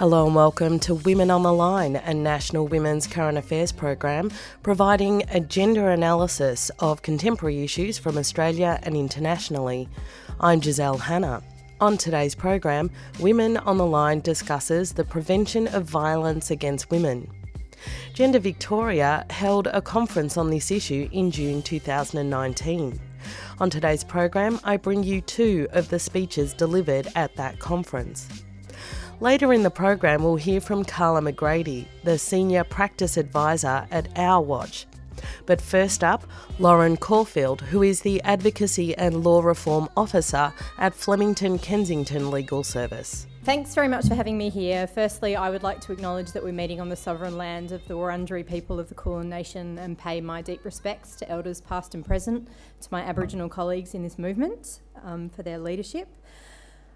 Hello and welcome to Women on the Line, a national women's current affairs program providing a gender analysis of contemporary issues from Australia and internationally. I'm Giselle Hanna. On today's program, Women on the Line discusses the prevention of violence against women. Gender Victoria held a conference on this issue in June 2019. On today's program, I bring you two of the speeches delivered at that conference. Later in the program, we'll hear from Carla McGrady, the Senior Practice Advisor at Our Watch. But first up, Lauren Caulfield, who is the Advocacy and Law Reform Officer at Flemington Kensington Legal Service. Thanks very much for having me here. Firstly, I would like to acknowledge that we're meeting on the sovereign land of the Wurundjeri people of the Kulin Nation and pay my deep respects to elders past and present, to my Aboriginal colleagues in this movement um, for their leadership.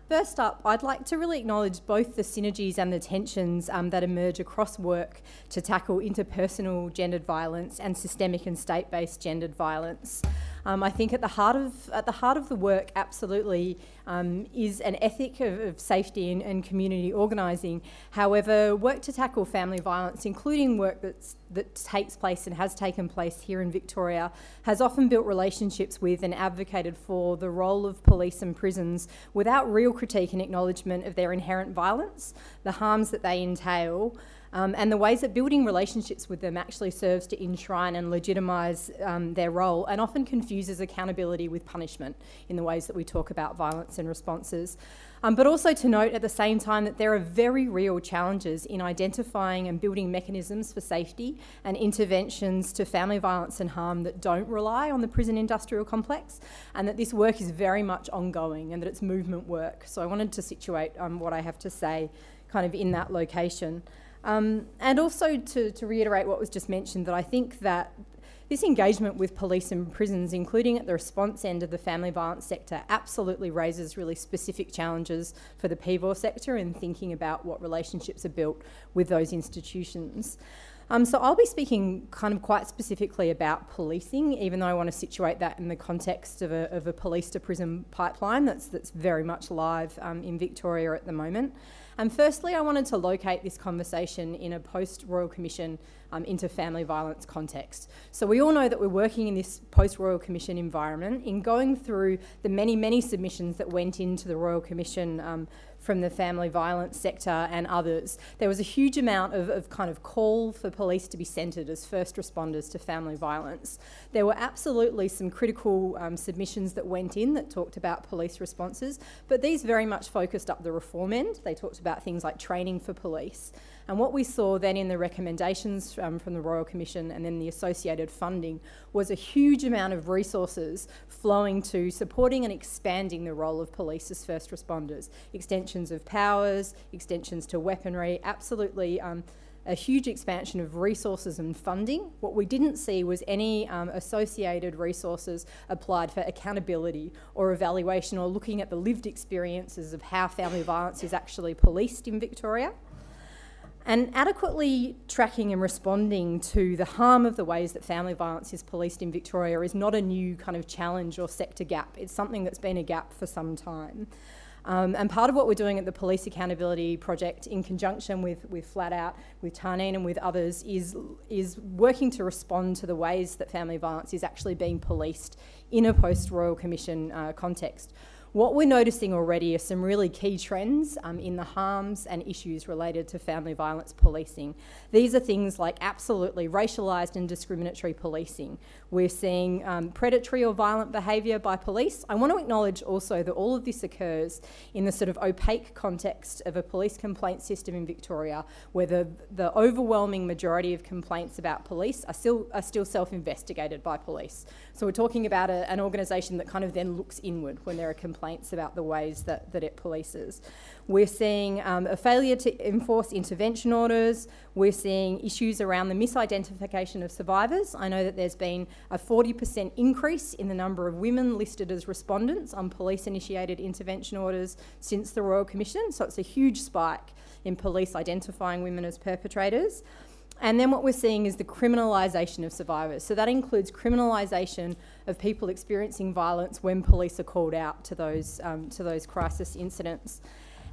First up, I'd like to really acknowledge both the synergies and the tensions um, that emerge across work to tackle interpersonal gendered violence and systemic and state-based gendered violence. Um, I think at the heart of at the heart of the work, absolutely, um, is an ethic of, of safety and, and, community organising. However, work to tackle family violence, including work that's, that takes place and has taken place here in Victoria, has often built relationships with and advocated for the role of police and prisons without real critique and acknowledgement of their inherent violence, the harms that they entail um, and the ways that building relationships with them actually serves to enshrine and legitimise um, their role and often confuses accountability with punishment in the ways that we talk about violence and responses. Um, but also to note at the same time that there are very real challenges in identifying and building mechanisms for safety and interventions to family violence and harm that don't rely on the prison industrial complex, and that this work is very much ongoing and that it's movement work. So I wanted to situate um, what I have to say kind of in that location. Um, and also to, to reiterate what was just mentioned, that I think that this engagement with police and prisons, including at the response end of the family violence sector, absolutely raises really specific challenges for the PVAW sector in thinking about what relationships are built with those institutions. Um, so I'll be speaking kind of quite specifically about policing, even though I want to situate that in the context of a, of a police to prison pipeline that's, that's very much live um, in Victoria at the moment. And firstly, I wanted to locate this conversation in a post Royal Commission um, into family violence context. So we all know that we're working in this post Royal Commission environment. In going through the many, many submissions that went into the Royal Commission um, from the family violence sector and others, there was a huge amount of, of kind of call for police to be centred as first responders to family violence. There were absolutely some critical um, submissions that went in that talked about police responses, but these very much focused up the reform end. They talked about things like training for police. And what we saw then in the recommendations um, from the Royal Commission and then the associated funding was a huge amount of resources flowing to supporting and expanding the role of police as first responders. Extensions of powers, extensions to weaponry, absolutely. Um, a huge expansion of resources and funding. What we didn't see was any um, associated resources applied for accountability or evaluation or looking at the lived experiences of how family violence is actually policed in Victoria. And adequately tracking and responding to the harm of the ways that family violence is policed in Victoria is not a new kind of challenge or sector gap. It's something that's been a gap for some time. Um, and part of what we're doing at the Police Accountability Project, in conjunction with, with Flat Out, with Tarneen and with others, is, is working to respond to the ways that family violence is actually being policed in a post Royal Commission uh, context. What we're noticing already are some really key trends um, in the harms and issues related to family violence policing. These are things like absolutely racialised and discriminatory policing. We're seeing um, predatory or violent behaviour by police. I want to acknowledge also that all of this occurs in the sort of opaque context of a police complaint system in Victoria, where the, the overwhelming majority of complaints about police are still, are still self investigated by police. So we're talking about a, an organisation that kind of then looks inward when there are complaints complaints about the ways that, that it polices. We're seeing um, a failure to enforce intervention orders. We're seeing issues around the misidentification of survivors. I know that there's been a 40% increase in the number of women listed as respondents on police initiated intervention orders since the Royal Commission, so it's a huge spike in police identifying women as perpetrators. And then what we're seeing is the criminalisation of survivors. So that includes criminalisation of people experiencing violence when police are called out to those, um, to those crisis incidents.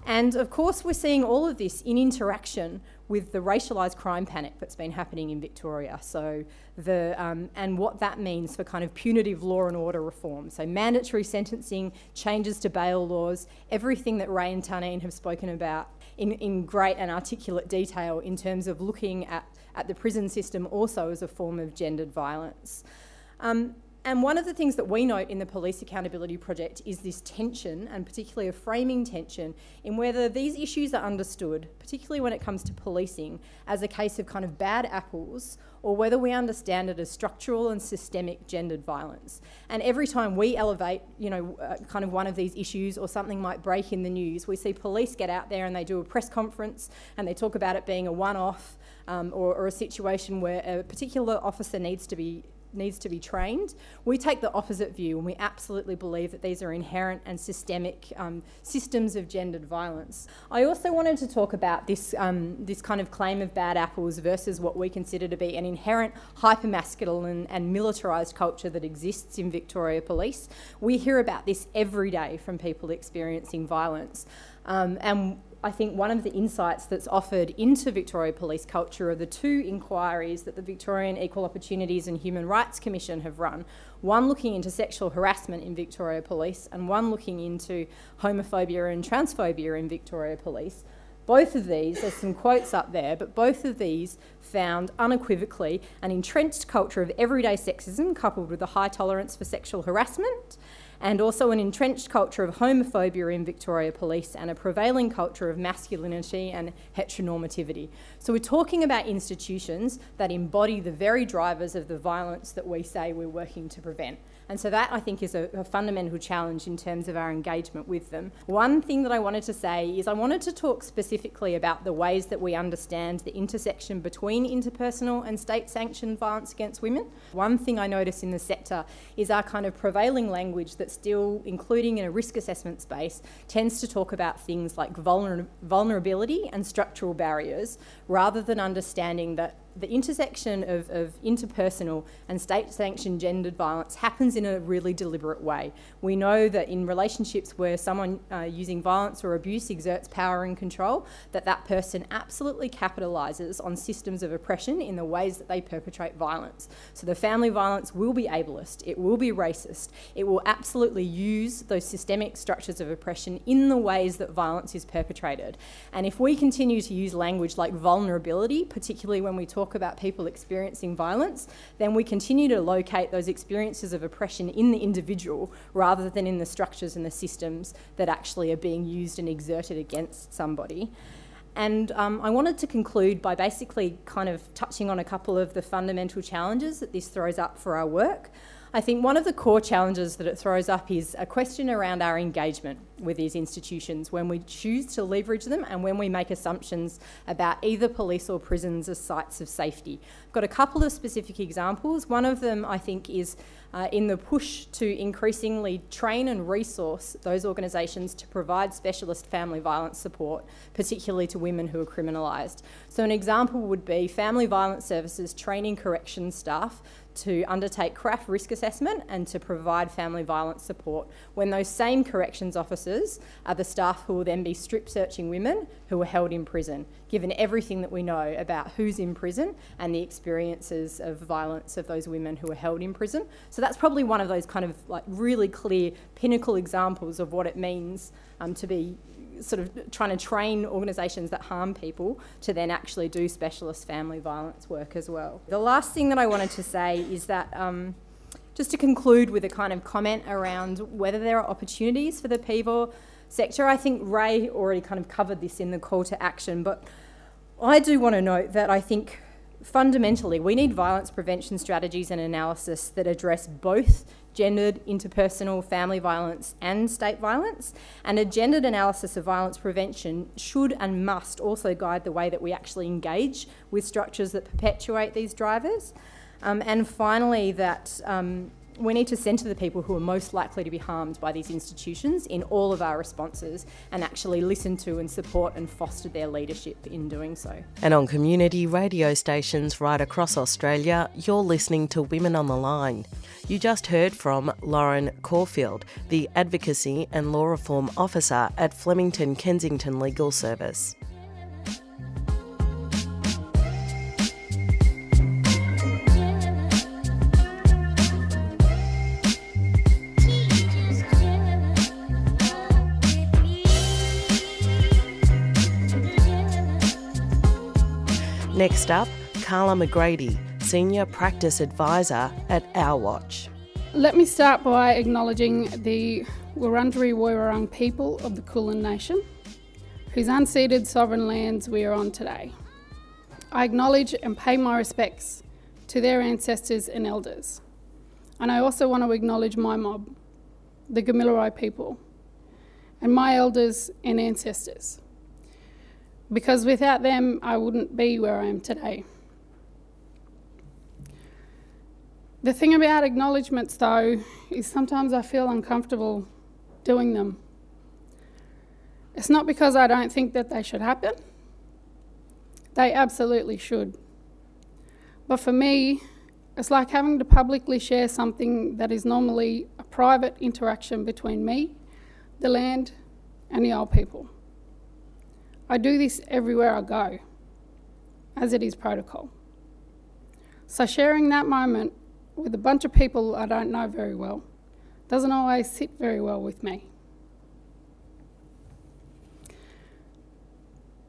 And of course, we're seeing all of this in interaction with the racialised crime panic that's been happening in Victoria. So, the, um, and what that means for kind of punitive law and order reform. So, mandatory sentencing, changes to bail laws, everything that Ray and Tarneen have spoken about in, in great and articulate detail in terms of looking at, at the prison system also as a form of gendered violence. Um, and one of the things that we note in the Police Accountability Project is this tension, and particularly a framing tension, in whether these issues are understood, particularly when it comes to policing, as a case of kind of bad apples, or whether we understand it as structural and systemic gendered violence. And every time we elevate, you know, uh, kind of one of these issues or something might break in the news, we see police get out there and they do a press conference and they talk about it being a one-off um, or, or a situation where a particular officer needs to be needs to be trained. We take the opposite view and we absolutely believe that these are inherent and systemic um, systems of gendered violence. I also wanted to talk about this, um, this kind of claim of bad apples versus what we consider to be an inherent hypermasculine and militarised culture that exists in Victoria Police. We hear about this every day from people experiencing violence. Um, and I think one of the insights that's offered into Victoria Police culture are the two inquiries that the Victorian Equal Opportunities and Human Rights Commission have run. One looking into sexual harassment in Victoria Police, and one looking into homophobia and transphobia in Victoria Police. Both of these, there's some quotes up there, but both of these found unequivocally an entrenched culture of everyday sexism coupled with a high tolerance for sexual harassment and also an entrenched culture of homophobia in Victoria Police and a prevailing culture of masculinity and heteronormativity. So we're talking about institutions that embody the very drivers of the violence that we say we're working to prevent. And so that I think is a, a, fundamental challenge in terms of our engagement with them. One thing that I wanted to say is I wanted to talk specifically about the ways that we understand the intersection between interpersonal and state sanctioned violence against women. One thing I notice in the sector is our kind of prevailing language that still, including in a risk assessment space, tends to talk about things like vulner- vulnerability and structural barriers rather than understanding that the intersection of, of interpersonal and state sanctioned gendered violence happens in a really deliberate way. We know that in relationships where someone uh, using violence or abuse exerts power and control, that that person absolutely capitalises on systems of oppression in the ways that they perpetrate violence. So the family violence will be ableist, it will be racist, it will absolutely use those systemic structures of oppression in the ways that violence is perpetrated. And if we continue to use language like vulnerability, particularly when we talk talk about people experiencing violence, then we continue to locate those experiences of oppression in the individual rather than in the structures and the systems that actually are being used and exerted against somebody. And um, I wanted to conclude by basically kind of touching on a couple of the fundamental challenges that this throws up for our work. I think one of the core challenges that it throws up is a question around our engagement with these institutions when we choose to leverage them and when we make assumptions about either police or prisons as sites of safety. I've got a couple of specific examples. One of them, I think, is uh, in the push to increasingly train and resource those organisations to provide specialist family violence support, particularly to women who are criminalised. So, an example would be family violence services training corrections staff to undertake CRAF risk assessment and to provide family violence support when those same corrections officers are the staff who will then be strip searching women who are held in prison, given everything that we know about who's in prison and the experiences of violence of those women who are held in prison. So that's probably one of those kind of like really clear pinnacle examples of what it means um, to be sort of trying to train organisations that harm people to then actually do specialist family violence work as well. The last thing that I wanted to say is that. Um, just to conclude with a kind of comment around whether there are opportunities for the PVAW sector, I think Ray already kind of covered this in the call to action, but I do want to note that I think fundamentally we need violence prevention strategies and analysis that address both gendered, interpersonal, family violence, and state violence. And a gendered analysis of violence prevention should and must also guide the way that we actually engage with structures that perpetuate these drivers. Um, and finally, that um, we need to centre the people who are most likely to be harmed by these institutions in all of our responses and actually listen to and support and foster their leadership in doing so. And on community radio stations right across Australia, you're listening to Women on the Line. You just heard from Lauren Caulfield, the Advocacy and Law Reform Officer at Flemington Kensington Legal Service. Next up, Carla McGrady, Senior Practice Advisor at Our Watch. Let me start by acknowledging the Wurundjeri Woiwurrung people of the Kulin Nation, whose unceded sovereign lands we are on today. I acknowledge and pay my respects to their ancestors and elders. And I also want to acknowledge my mob, the Gamilaroi people, and my elders and ancestors. Because without them, I wouldn't be where I am today. The thing about acknowledgements, though, is sometimes I feel uncomfortable doing them. It's not because I don't think that they should happen, they absolutely should. But for me, it's like having to publicly share something that is normally a private interaction between me, the land, and the old people. I do this everywhere I go, as it is protocol. So sharing that moment with a bunch of people I don't know very well doesn't always sit very well with me.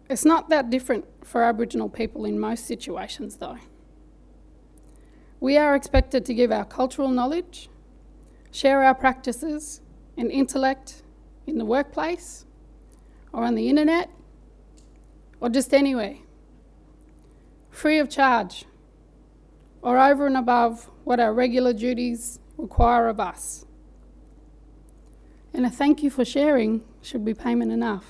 It's not that different for Aboriginal people in most situations, though. We are expected to give our cultural knowledge, share our practices and intellect in the workplace or on the internet or just anywhere, free of charge or over and above what our regular duties require of us. And a thank you for sharing should be payment enough.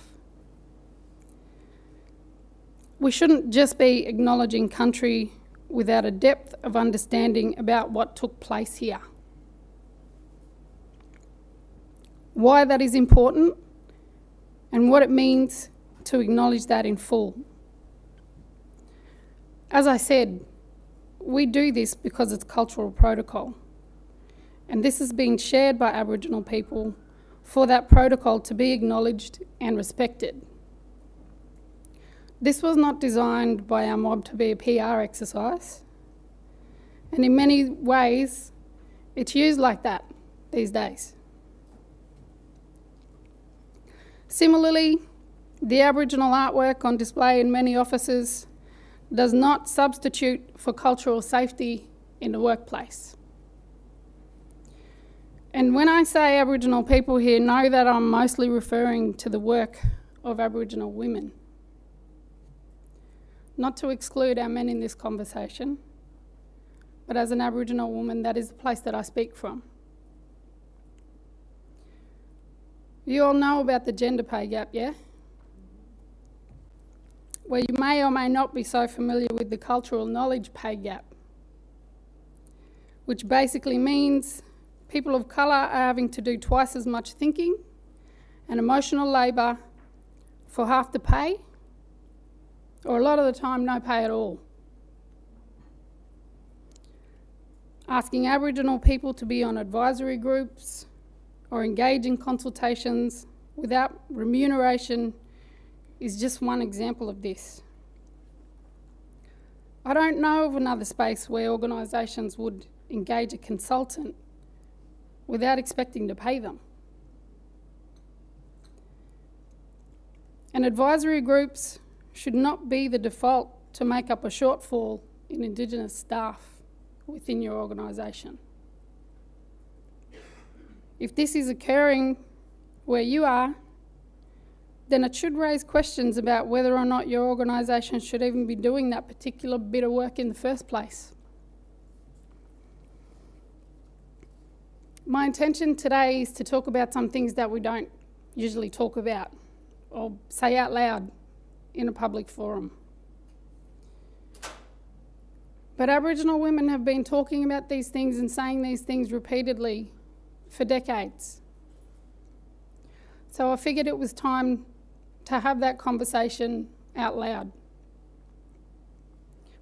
We shouldn't just be acknowledging country without a depth of understanding about what took place here. Why that is important and what it means to acknowledge that in full. As I said, we do this because it's cultural protocol. And this is being shared by Aboriginal people for that protocol to be acknowledged and respected. This was not designed by our mob to be a PR exercise. And in many ways, it's used like that these days. Similarly, the Aboriginal artwork on display in many offices does not substitute for cultural safety in the workplace. And when I say Aboriginal people here, know that I'm mostly referring to the work of Aboriginal women. Not to exclude our men in this conversation, but as an Aboriginal woman, that is the place that I speak from. You all know about the gender pay gap, yeah? Well, you may or may not be so familiar with the cultural knowledge pay gap, which basically means people of colour are having to do twice as much thinking and emotional labour for half the pay, or a lot of the time, no pay at all. Asking Aboriginal people to be on advisory groups or engage in consultations without remuneration is just one example of this. I don't know of another space where organisations would engage a consultant without expecting to pay them. And advisory groups should not be the default to make up a shortfall in Indigenous staff within your organisation. If this is occurring where you are, then it should raise questions about whether or not your organisation should even be doing that particular bit of work in the first place. My intention today is to talk about some things that we don't usually talk about or say out loud in a public forum. But Aboriginal women have been talking about these things and saying these things repeatedly for decades. So I figured it was time to have that conversation out loud.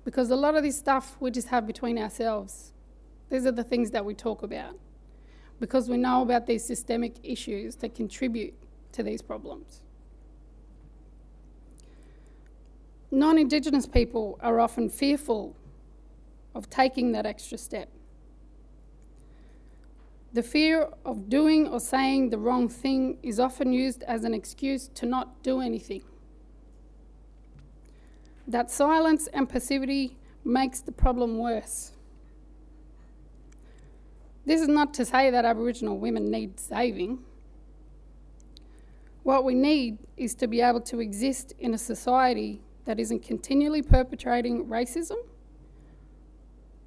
Because a lot of this stuff we just have between ourselves. These are the things that we talk about. Because we know about these systemic issues that contribute to these problems. Non Indigenous people are often fearful of taking that extra step. The fear of doing or saying the wrong thing is often used as an excuse to not do anything. That silence and passivity makes the problem worse. This is not to say that Aboriginal women need saving. What we need is to be able to exist in a society that isn't continually perpetrating racism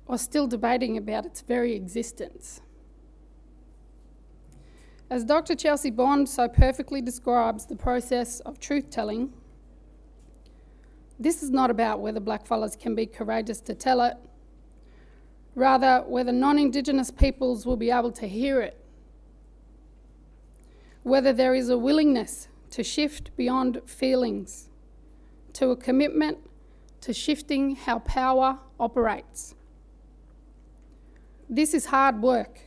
or still debating about its very existence. As Dr. Chelsea Bond so perfectly describes the process of truth telling, this is not about whether blackfellas can be courageous to tell it, rather, whether non Indigenous peoples will be able to hear it, whether there is a willingness to shift beyond feelings to a commitment to shifting how power operates. This is hard work,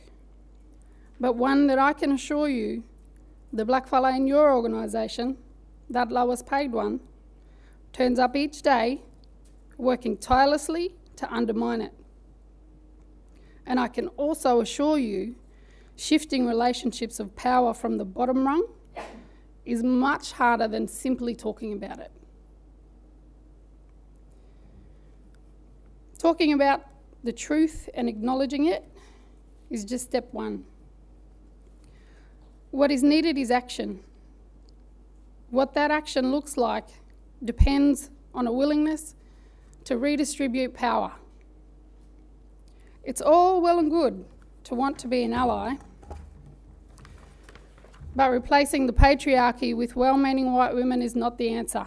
but one that I can assure you the blackfella in your organisation, that lowest paid one, turns up each day working tirelessly to undermine it. And I can also assure you, shifting relationships of power from the bottom rung is much harder than simply talking about it. Talking about the truth and acknowledging it is just step one. What is needed is action. What that action looks like depends on a willingness to redistribute power. It's all well and good to want to be an ally, but replacing the patriarchy with well meaning white women is not the answer.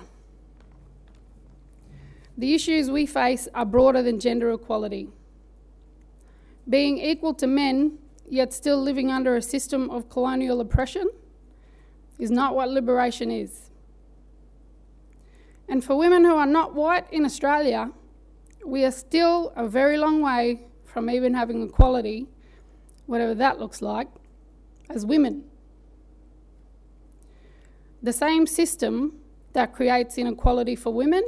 The issues we face are broader than gender equality. Being equal to men, yet still living under a system of colonial oppression, is not what liberation is. And for women who are not white in Australia, we are still a very long way from even having equality, whatever that looks like, as women. The same system that creates inequality for women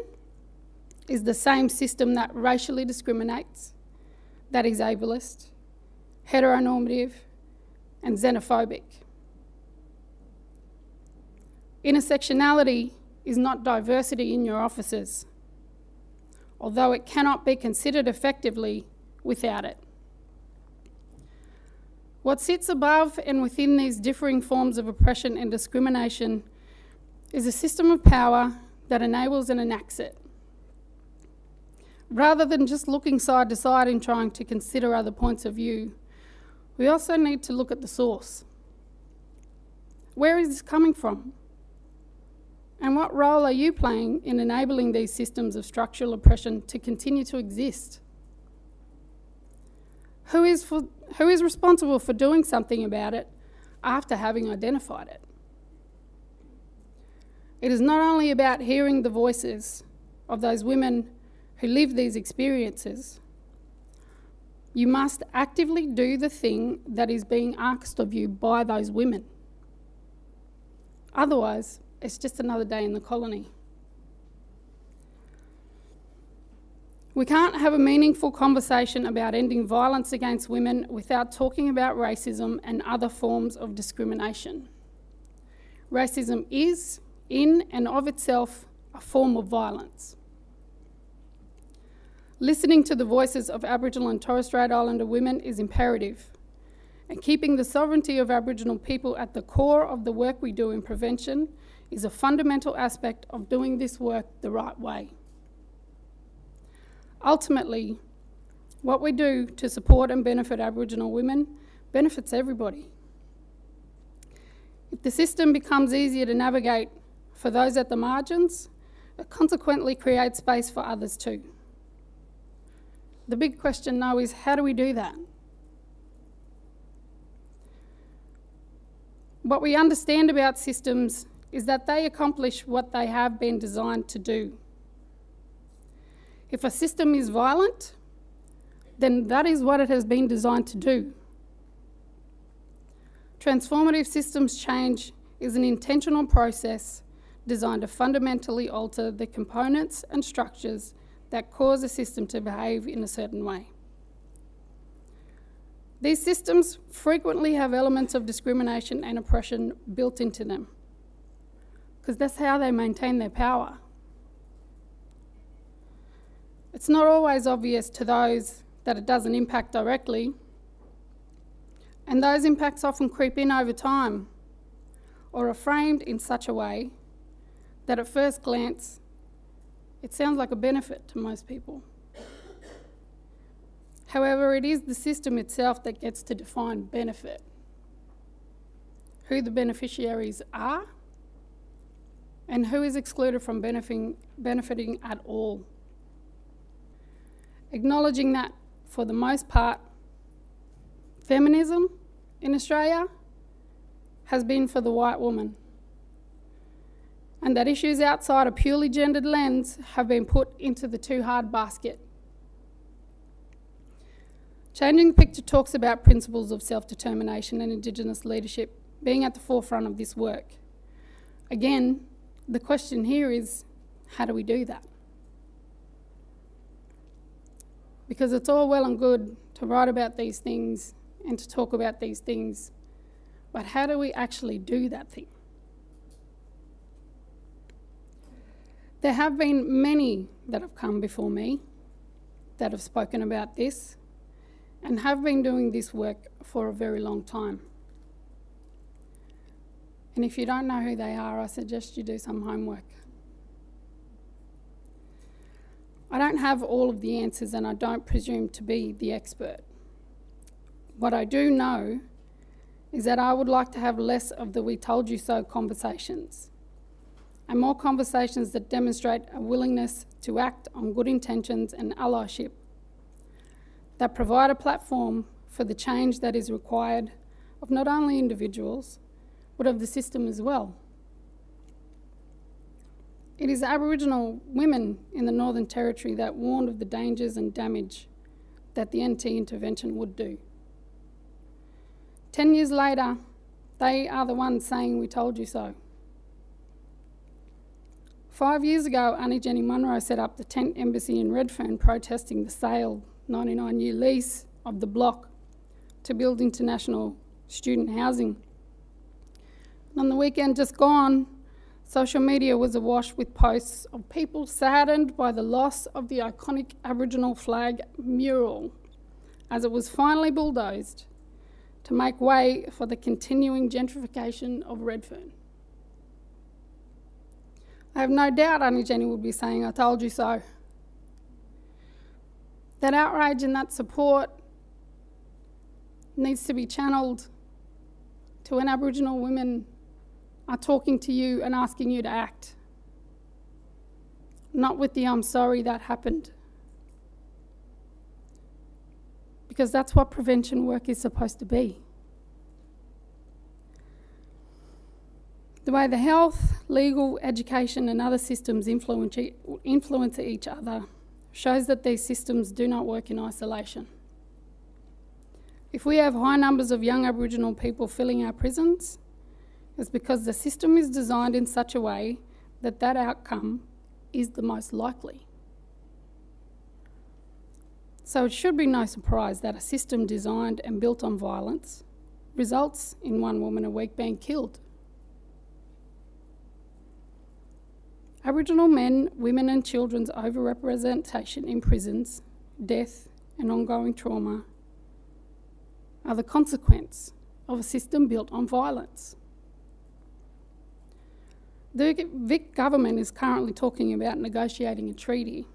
is the same system that racially discriminates, that is ableist, heteronormative, and xenophobic. Intersectionality is not diversity in your offices, although it cannot be considered effectively without it. What sits above and within these differing forms of oppression and discrimination is a system of power that enables and enacts it. Rather than just looking side to side and trying to consider other points of view, we also need to look at the source. Where is this coming from? And what role are you playing in enabling these systems of structural oppression to continue to exist? Who is, for, who is responsible for doing something about it after having identified it? It is not only about hearing the voices of those women who live these experiences. You must actively do the thing that is being asked of you by those women. Otherwise, it's just another day in the colony. We can't have a meaningful conversation about ending violence against women without talking about racism and other forms of discrimination. Racism is, in and of itself, a form of violence. Listening to the voices of Aboriginal and Torres Strait Islander women is imperative, and keeping the sovereignty of Aboriginal people at the core of the work we do in prevention is a fundamental aspect of doing this work the right way. Ultimately, what we do to support and benefit Aboriginal women benefits everybody. If the system becomes easier to navigate for those at the margins, it consequently creates space for others too. The big question now is how do we do that? What we understand about systems is that they accomplish what they have been designed to do. If a system is violent, then that is what it has been designed to do. Transformative systems change is an intentional process designed to fundamentally alter the components and structures that cause a system to behave in a certain way. These systems frequently have elements of discrimination and oppression built into them because that's how they maintain their power. It's not always obvious to those that it doesn't impact directly, and those impacts often creep in over time or are framed in such a way that at first glance it sounds like a benefit to most people. However, it is the system itself that gets to define benefit. Who the beneficiaries are and who is excluded from benefiting, benefiting at all. Acknowledging that, for the most part, feminism in Australia has been for the white woman, and that issues outside a purely gendered lens have been put into the too hard basket. Changing the Picture talks about principles of self determination and Indigenous leadership being at the forefront of this work. Again, the question here is how do we do that? Because it's all well and good to write about these things and to talk about these things, but how do we actually do that thing? There have been many that have come before me that have spoken about this and have been doing this work for a very long time. And if you don't know who they are, I suggest you do some homework. I don't have all of the answers and I don't presume to be the expert. What I do know is that I would like to have less of the we told you so conversations and more conversations that demonstrate a willingness to act on good intentions and allyship that provide a platform for the change that is required of not only individuals but of the system as well. It is Aboriginal women in the Northern Territory that warned of the dangers and damage that the NT intervention would do. Ten years later, they are the ones saying, We told you so. Five years ago, Auntie Jenny Munro set up the tent embassy in Redfern protesting the sale, 99 year lease of the block to build international student housing. And on the weekend just gone, social media was awash with posts of people saddened by the loss of the iconic Aboriginal flag mural as it was finally bulldozed to make way for the continuing gentrification of Redfern. I have no doubt Auntie Jenny would be saying, I told you so. That outrage and that support needs to be channeled to when Aboriginal women are talking to you and asking you to act. Not with the I'm sorry that happened. Because that's what prevention work is supposed to be. The way the health, legal, education, and other systems influence, influence each other shows that these systems do not work in isolation. If we have high numbers of young Aboriginal people filling our prisons, it's because the system is designed in such a way that that outcome is the most likely. So it should be no surprise that a system designed and built on violence results in one woman a week being killed. Aboriginal men, women, and children's overrepresentation in prisons, death, and ongoing trauma are the consequence of a system built on violence. The Vic government is currently talking about negotiating a treaty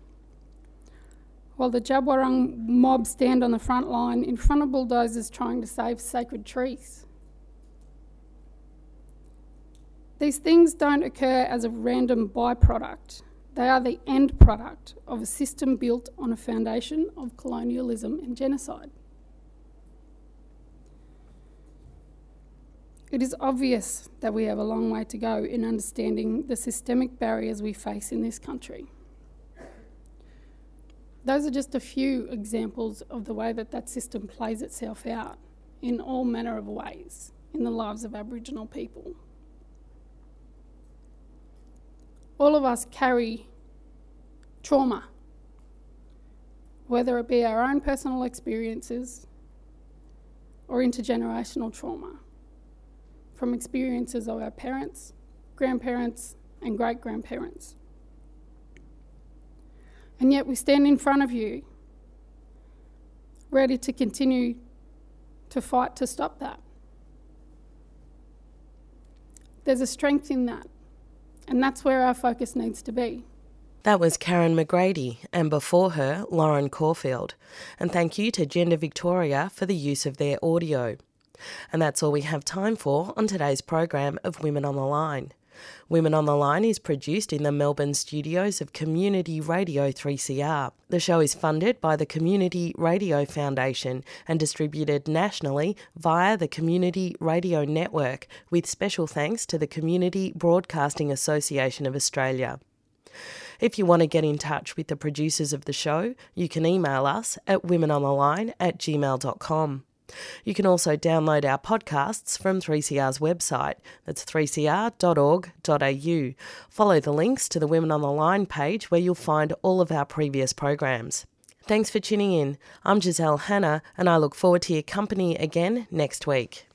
while the Djab Wurrung mob stand on the front line in front of bulldozers trying to save sacred trees. These things don't occur as a random byproduct. They are the end product of a system built on a foundation of colonialism and genocide. It is obvious that we have a long way to go in understanding the systemic barriers we face in this country. Those are just a few examples of the way that that system plays itself out in all manner of ways in the lives of Aboriginal people. All of us carry trauma, whether it be our own personal experiences or intergenerational trauma from experiences of our parents, grandparents, and great grandparents. And yet we stand in front of you, ready to continue to fight to stop that. There's a strength in that, and that's where our focus needs to be. That was Karen McGrady, and before her, Lauren Caulfield. And thank you to Gender Victoria for the use of their audio. And that's all we have time for on today's program of Women on the Line. Women on the Line is produced in the Melbourne studios of Community Radio 3CR. The show is funded by the Community Radio Foundation and distributed nationally via the Community Radio Network, with special thanks to the Community Broadcasting Association of Australia. If you want to get in touch with the producers of the show, you can email us at womenontheline at gmail.com. You can also download our podcasts from 3CR's website. That's 3cr.org.au. Follow the links to the Women on the Line page where you'll find all of our previous programs. Thanks for tuning in. I'm Giselle Hanna, and I look forward to your company again next week.